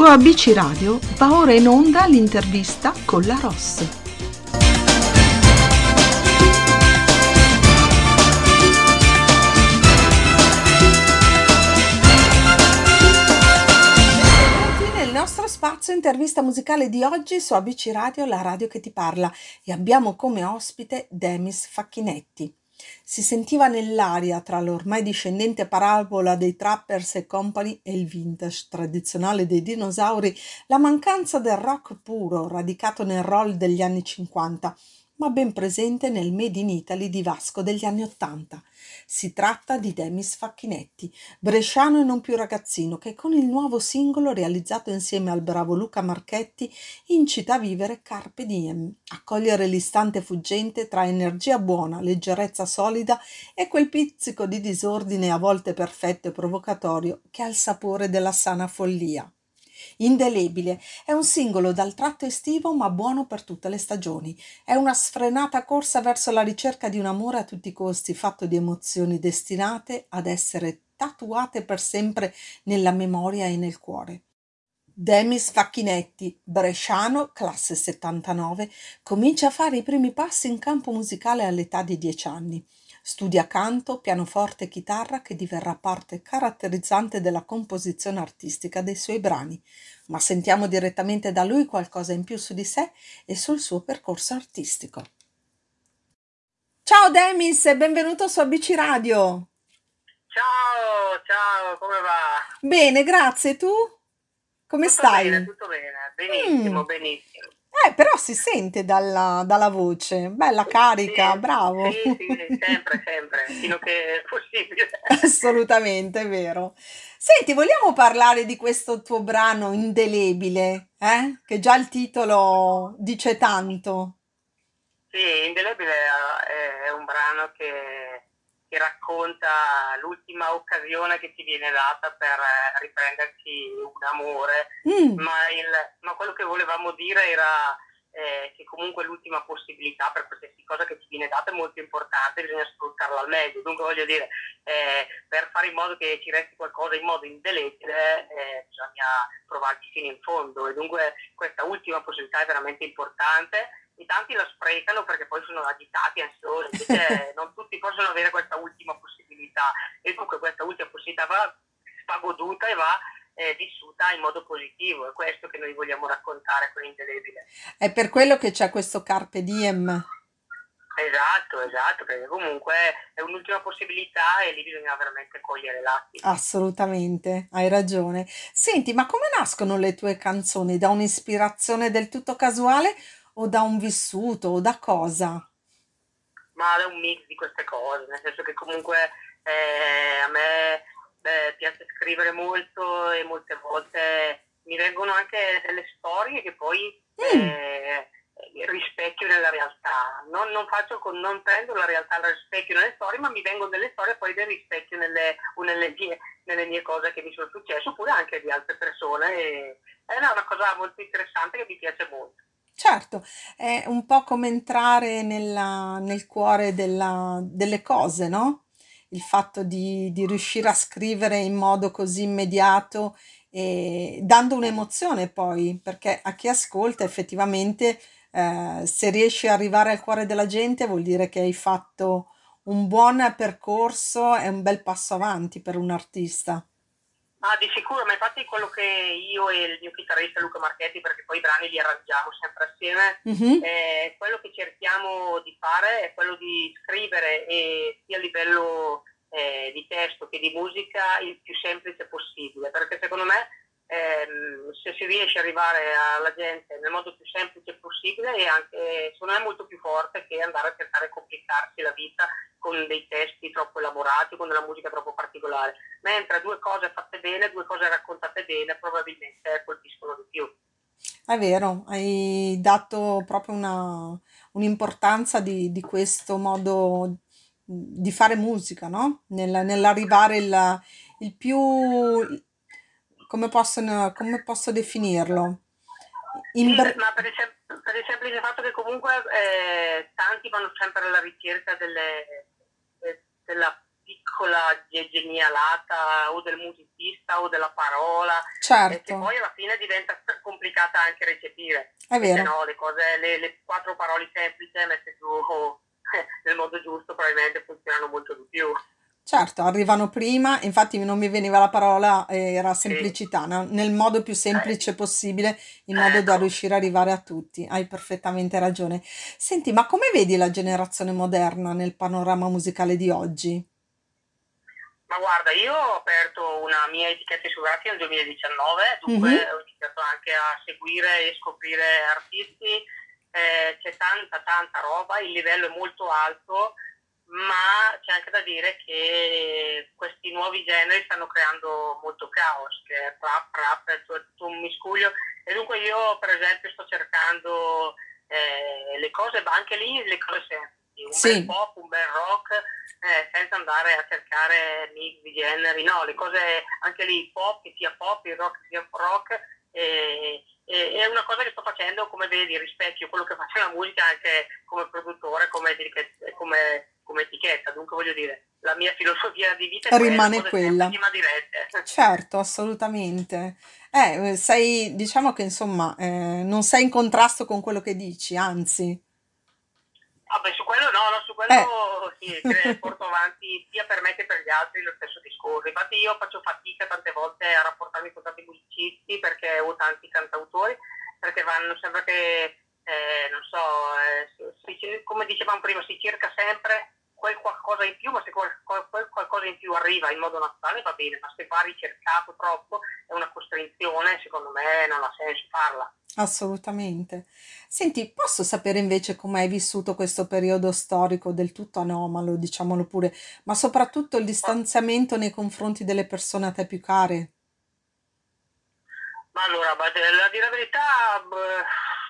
Su ABC Radio va ora in onda l'intervista con la Ross. Nostro spazio intervista musicale di oggi su ABC Radio, la radio che ti parla, e abbiamo come ospite Demis Facchinetti. Si sentiva nell'aria tra l'ormai discendente parabola dei Trappers e Company e il vintage tradizionale dei dinosauri la mancanza del rock puro radicato nel roll degli anni 50 ma ben presente nel Made in Italy di Vasco degli anni Ottanta. Si tratta di Demis Facchinetti, bresciano e non più ragazzino, che con il nuovo singolo realizzato insieme al bravo Luca Marchetti incita a vivere Carpe Diem, a cogliere l'istante fuggente tra energia buona, leggerezza solida e quel pizzico di disordine a volte perfetto e provocatorio che ha il sapore della sana follia. Indelebile è un singolo dal tratto estivo ma buono per tutte le stagioni. È una sfrenata corsa verso la ricerca di un amore a tutti i costi, fatto di emozioni destinate ad essere tatuate per sempre nella memoria e nel cuore. Demis Facchinetti, bresciano, classe 79, comincia a fare i primi passi in campo musicale all'età di 10 anni. Studia canto, pianoforte e chitarra che diverrà parte caratterizzante della composizione artistica dei suoi brani, ma sentiamo direttamente da lui qualcosa in più su di sé e sul suo percorso artistico. Ciao Demis e benvenuto su ABC Radio. Ciao, ciao, come va? Bene, grazie. Tu? Come tutto stai? Bene, tutto bene, benissimo, Mm. benissimo. Eh, però si sente dalla, dalla voce, bella carica, Sì, bravo. sì, sì, sempre, sempre, fino che è possibile. Assolutamente, è vero. Senti, vogliamo parlare di questo tuo brano indelebile, eh? Che già il titolo dice tanto. Sì, Indelebile è è un brano che, che racconta l'ultima occasione che ti viene data per eh, riprenderti un amore, Mm, ma, il- ma quello che volevamo dire era eh, che comunque l'ultima possibilità per qualsiasi cosa che ti viene data è molto importante, bisogna sfruttarla al meglio. Dunque voglio dire, eh, per fare in modo che ci resti qualcosa in modo indelebile, eh, bisogna provarci fino in fondo e dunque questa ultima possibilità è veramente importante. Tanti la sprecano perché poi sono agitati, ansiosi, invece non tutti possono avere questa ultima possibilità e dunque questa ultima possibilità va, va goduta e va eh, vissuta in modo positivo, è questo che noi vogliamo raccontare con Indelebile. È per quello che c'è questo Carpe Diem. Esatto, esatto, perché comunque è un'ultima possibilità e lì bisogna veramente cogliere l'attimo. Assolutamente, hai ragione. Senti, ma come nascono le tue canzoni? Da un'ispirazione del tutto casuale o da un vissuto o da cosa? ma è un mix di queste cose, nel senso che comunque eh, a me eh, piace scrivere molto e molte volte mi vengono anche delle storie che poi Mm, eh, rispecchio nella realtà. Non, non faccio con, non prendo la realtà al rispecchio nelle storie, ma mi vengono delle storie poi del rispecchio nelle, nelle mie, nelle mie cose che mi sono successe, oppure anche di altre persone. E, è una cosa molto interessante che mi piace molto. Certo, è un po' come entrare nella- nel cuore della- delle cose, no? Il fatto di, di riuscire a scrivere in modo così immediato e dando un'emozione poi, perché a chi ascolta effettivamente, eh, se riesci ad arrivare al cuore della gente, vuol dire che hai fatto un buon percorso e un bel passo avanti per un artista. Ah, di sicuro, ma infatti quello che io e il mio chitarrista Luca Marchetti, perché poi i brani li arrangiamo sempre assieme, Mhm, eh, quello che cerchiamo di fare è quello di scrivere e sia a livello eh, di testo che di musica il più semplice possibile, perché secondo me ehm, se si riesce ad arrivare alla gente nel modo più semplice possibile è anche, secondo me molto più forte che andare a cercare di complicarsi la vita con dei testi troppo elaborati, con della musica troppo particolare, mentre due cose fatte bene, due cose raccontate bene probabilmente colpiscono di più. È vero, hai dato proprio una, un'importanza di, di questo modo di fare musica, no? Nel- nell'arrivare il, il più, come posso, come posso definirlo? In Sì, ma per il, sem- per il semplice fatto che comunque eh, tanti vanno sempre alla ricerca delle, eh, della piccola genialata o del musicista o della parola, certo. e che poi alla fine diventa complicata anche recepire. È vero. No, le, cose, le, le quattro parole semplici messe su nel modo giusto probabilmente funzionano molto di più. Certo, arrivano prima, infatti non mi veniva la parola, eh, era semplicità, no? nel modo più semplice possibile, in modo da riuscire ad arrivare a tutti. Hai perfettamente ragione. Senti, ma come vedi la generazione moderna nel panorama musicale di oggi? Ma guarda, io ho aperto una mia etichetta discografica nel 2019, dunque mm-hmm. ho iniziato anche a seguire e scoprire artisti, eh, c'è tanta tanta roba, il livello è molto alto ma c'è anche da dire che questi nuovi generi stanno creando molto caos, che è rap, rap, tutto un miscuglio e dunque io per esempio sto cercando eh, le cose, anche lì le cose semplici, un sì. bel pop, un bel rock, eh, senza andare a cercare mix di generi, no, le cose anche lì pop che sia pop, il rock che sia rock e, e, è una cosa che sto facendo come vedi rispecchio quello che faccio nella musica anche come produttore, come, come come etichetta, dunque voglio dire, la mia filosofia di vita rimane quella. Certo, assolutamente. Eh, sei, diciamo che insomma, eh, non sei in contrasto con quello che dici, anzi. Ah beh, su quello no, no su quello eh. sì, porto avanti sia per me che per gli altri lo stesso discorso. Infatti io faccio fatica tante volte a rapportarmi con tanti musicisti perché ho tanti cantautori, perché vanno, sembra che, eh, non so, eh, si, come dicevamo prima, si cerca sempre quel qualcosa in più, ma se quel, quel qualcosa in più arriva in modo naturale va bene, ma se va ricercato troppo è una costrizione, secondo me non ha senso farla. Assolutamente. Senti, posso sapere invece come hai vissuto questo periodo storico del tutto anomalo, diciamolo pure, ma soprattutto il distanziamento nei confronti delle persone a te più care? Ma allora, a dire la verità,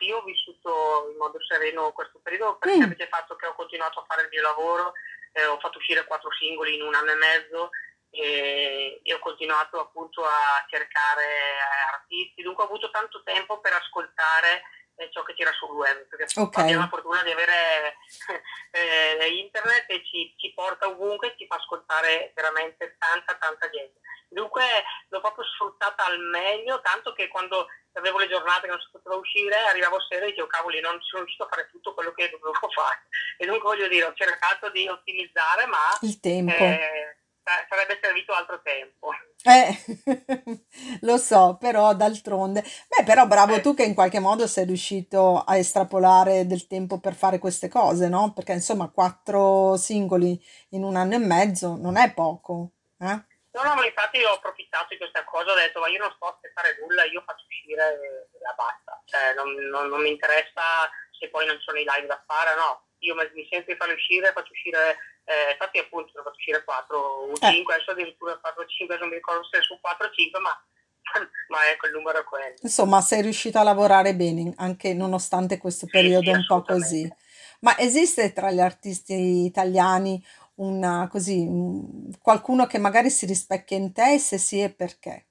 io ho vissuto in modo sereno questo periodo per il mm. semplice fatto che ho continuato a fare il mio lavoro, eh, ho fatto uscire quattro singoli in un anno e mezzo e, e ho continuato appunto a cercare artisti, dunque ho avuto tanto tempo per ascoltare eh, ciò che c'era sul web, perché okay. abbiamo la fortuna di avere eh, internet e ci, ci porta ovunque, ci fa ascoltare veramente tanta tanta gente. Dunque l'ho proprio sfruttata al meglio, tanto che quando avevo le giornate che non si poteva uscire, arrivavo sera e dicevo cavoli non sono riuscito a fare tutto quello che dovevo fare. E dunque voglio dire, ho cercato di ottimizzare, ma il tempo. Eh, sarebbe servito altro tempo. Eh, lo so, però d'altronde. Beh, però bravo eh. tu che in qualche modo sei riuscito a estrapolare del tempo per fare queste cose, no? Perché insomma, quattro singoli in un anno e mezzo non è poco. Eh? No, no, ma infatti ho approfittato di questa cosa, ho detto ma io non sto a aspettare nulla, io faccio uscire la basta, cioè non, non, non, mi interessa se poi non sono i live da fare, no, io mi sento di farli uscire, faccio uscire, eh, infatti appunto ne faccio uscire 4 o 5, eh. adesso addirittura 4 o 5, non mi ricordo se su 4 o 5, ma, ma ecco il numero è quello. Insomma, sei riuscito a lavorare bene, anche nonostante questo periodo sì, un po' così. Ma esiste tra gli artisti italiani una, così, qualcuno che magari si rispecchia in te e se sì è perché?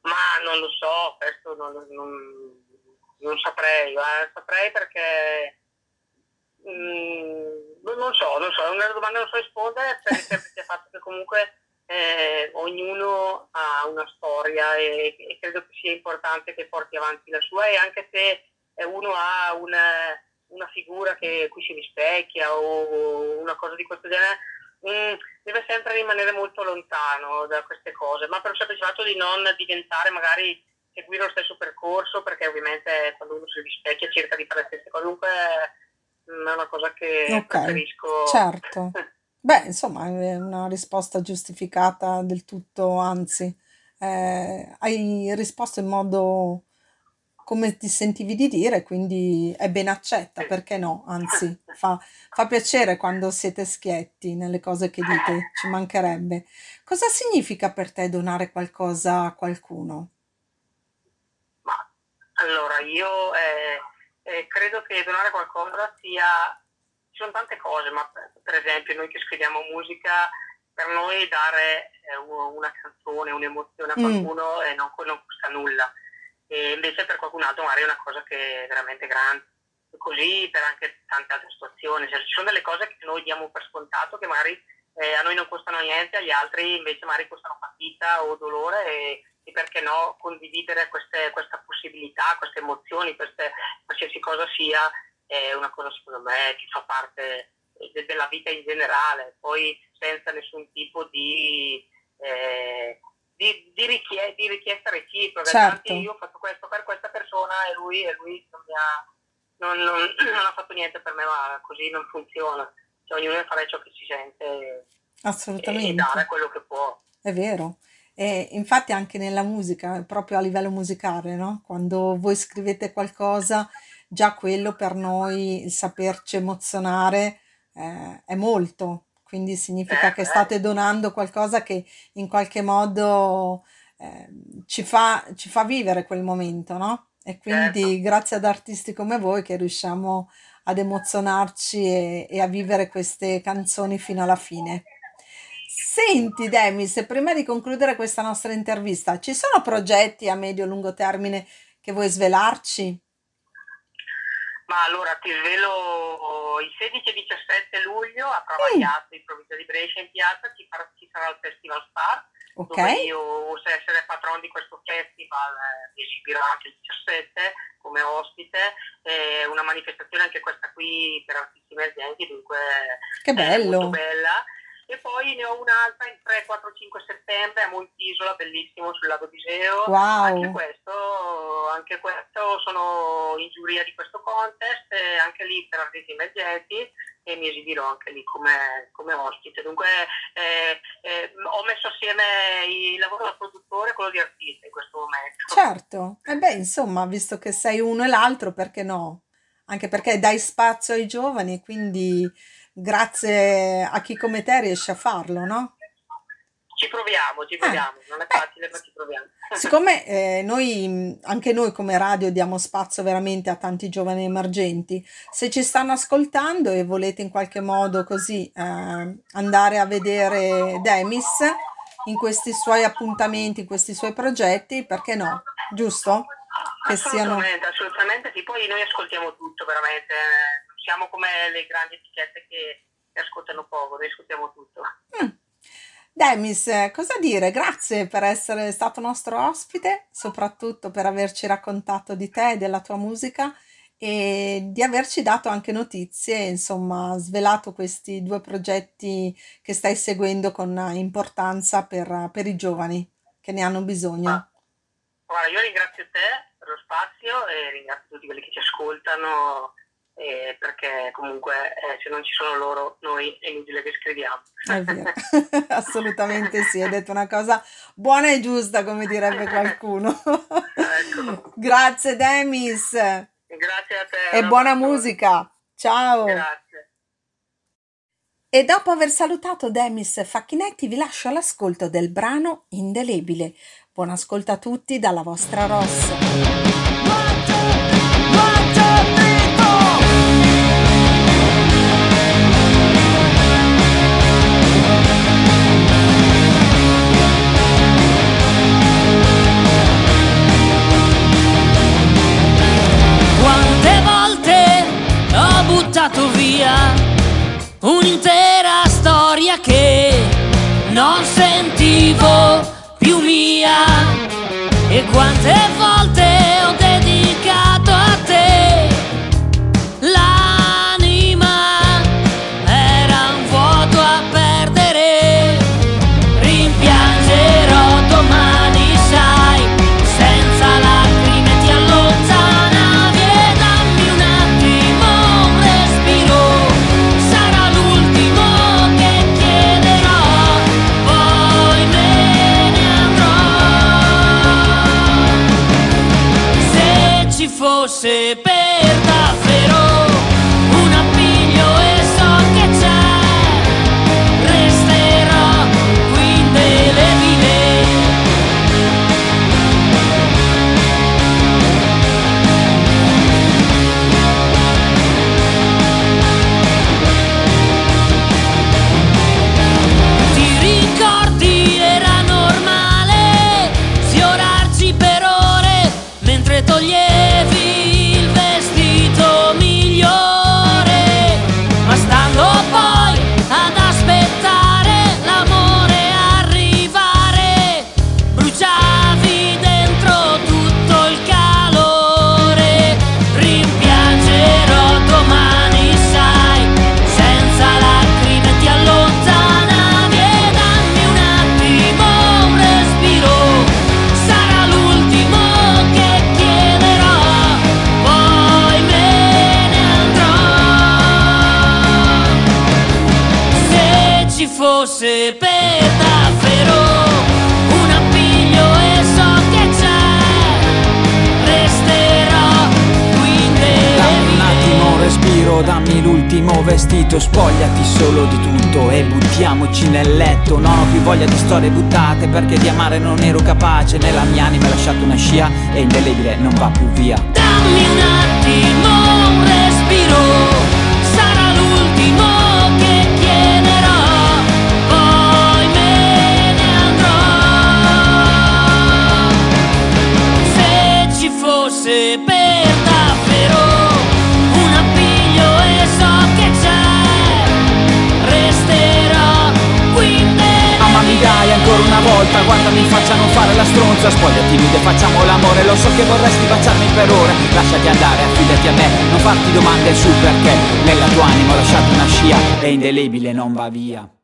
Ma non lo so, questo non, non, non saprei, eh. saprei perché mm, non so, non so, è una domanda non so rispondere per il semplice fatto che comunque eh, ognuno ha una storia e, e, credo che sia importante che porti avanti la sua e anche se uno ha che, cui si rispecchia o una cosa di questo genere, mh, mm, deve sempre rimanere molto lontano da queste cose, ma per il semplice fatto di non diventare magari seguire lo stesso percorso, perché ovviamente quando uno si rispecchia cerca di fare le stesse cose, comunque mh, mm, è una cosa che okay, preferisco. Certo. Beh, insomma, è una risposta giustificata del tutto, anzi, eh, hai risposto in modo come ti sentivi di dire, quindi è ben accetta, perché no? Anzi, fa, fa piacere quando siete schietti nelle cose che dite, ci mancherebbe. Cosa significa per te donare qualcosa a qualcuno? Ma allora, io eh, eh, credo che donare qualcosa sia... Ci sono tante cose, ma per esempio noi che scriviamo musica, per noi dare eh, una canzone, un'emozione a mm. qualcuno mm. non, non costa nulla e invece per qualcun altro magari è una cosa che è veramente grande. Così per anche tante altre situazioni, cioè, ci sono delle cose che noi diamo per scontato che magari eh, a noi non costano niente, agli altri invece magari costano fatica o dolore e, e perché no condividere queste, questa possibilità, queste emozioni, queste, qualsiasi cosa sia, è una cosa secondo me che fa parte de, della vita in generale, poi senza nessun tipo di... Eh, di, di, richie- di, richiesta reciproca. Certo. io ho fatto questo per questa persona e lui, e lui non, ha, non, non, non, ha, fatto niente per me, ma così non funziona. Cioè, ognuno deve fare ciò che si sente Assolutamente. e dare quello che può. È vero. E infatti anche nella musica, proprio a livello musicale, no? Quando voi scrivete qualcosa, già quello per noi, il saperci emozionare, eh, è molto, quindi significa Eh, che eh, state donando qualcosa che in qualche modo eh, ci fa, ci fa vivere quel momento, no? E certo. quindi grazie ad artisti come voi che riusciamo ad emozionarci e, e a vivere queste canzoni fino alla fine. Senti, Demis, prima di concludere questa nostra intervista, ci sono progetti a medio-lungo termine che vuoi svelarci? Ma allora ti svelo il 16 e 17 luglio a Prova Mm, Piazza, in provincia di Brescia, in piazza, ci, farà- ci sarà il Festival Star, ok, dove io, ad essere patron di questo festival, eh, esibirò anche il 17 come ospite, è una manifestazione anche questa qui per artisti emergenti, dunque che è molto bello. bella. E poi ne ho un'altra il 3, 4, 5 settembre a Montisola, bellissimo, sul lago Biseo. Anche Wow, questo, anche questo sono in giuria di questo contest, e anche lì per artisti emergenti e mi esibirò anche lì come, come ospite. Dunque eh, eh, ho messo assieme il lavoro da produttore e quello di artista in questo momento. certo. E beh, insomma, visto che sei uno e l'altro, perché no? Anche perché dai spazio ai giovani, quindi grazie a chi come te riesce a farlo, no? Ci proviamo, ci Eh, proviamo, non è facile ma ci proviamo. siccome eh, noi, anche noi come radio diamo spazio veramente a tanti giovani emergenti, se ci stanno ascoltando e volete in qualche modo così eh, andare a vedere Demis in questi suoi appuntamenti, in questi suoi progetti, perché no? Giusto? Che siano... Assolutamente, assolutamente sì, poi noi ascoltiamo tutto veramente, siamo come le grandi etichette che, che ascoltano poco, noi ascoltiamo tutto. Mm. Demis, cosa dire? Grazie per essere stato nostro ospite, soprattutto per averci raccontato di te e della tua musica e di averci dato anche notizie, insomma, svelato questi due progetti che stai seguendo con importanza per, per i giovani che ne hanno bisogno. Ma guarda, io ringrazio te per lo spazio e ringrazio tutti quelli che ci ascoltano eh, perché comunque eh, se non ci sono loro noi è inutile che scriviamo. È vero, assolutamente sì, hai detto una cosa buona e giusta, come direbbe qualcuno. ecco, Grazie, Demis, grazie a te, e buona abbraccione. musica. Ciao. Grazie. E dopo aver salutato Demis Facchinetti, vi lascio all'ascolto del brano Indelebile. Buon ascolto a tutti dalla vostra Ross. Ci fosse per davvero un appiglio e so che c'è, resterò qui Dammi un attimo respiro, dammi l'ultimo vestito Spogliati solo di tutto e buttiamoci nel letto. Non ho più voglia di storie buttate perché di amare non ero capace. Nella mia anima hai lasciato una scia e indelebile non va più via. Dammi un attimo un respiro, sarà l'ultimo stronza Spogliati nude, facciamo l'amore, lo so che vorresti baciarmi per ore. Lasciati andare, affidati a me, non farti domande sul perché. Nella tua anima ho lasciato una scia e indelebile non va via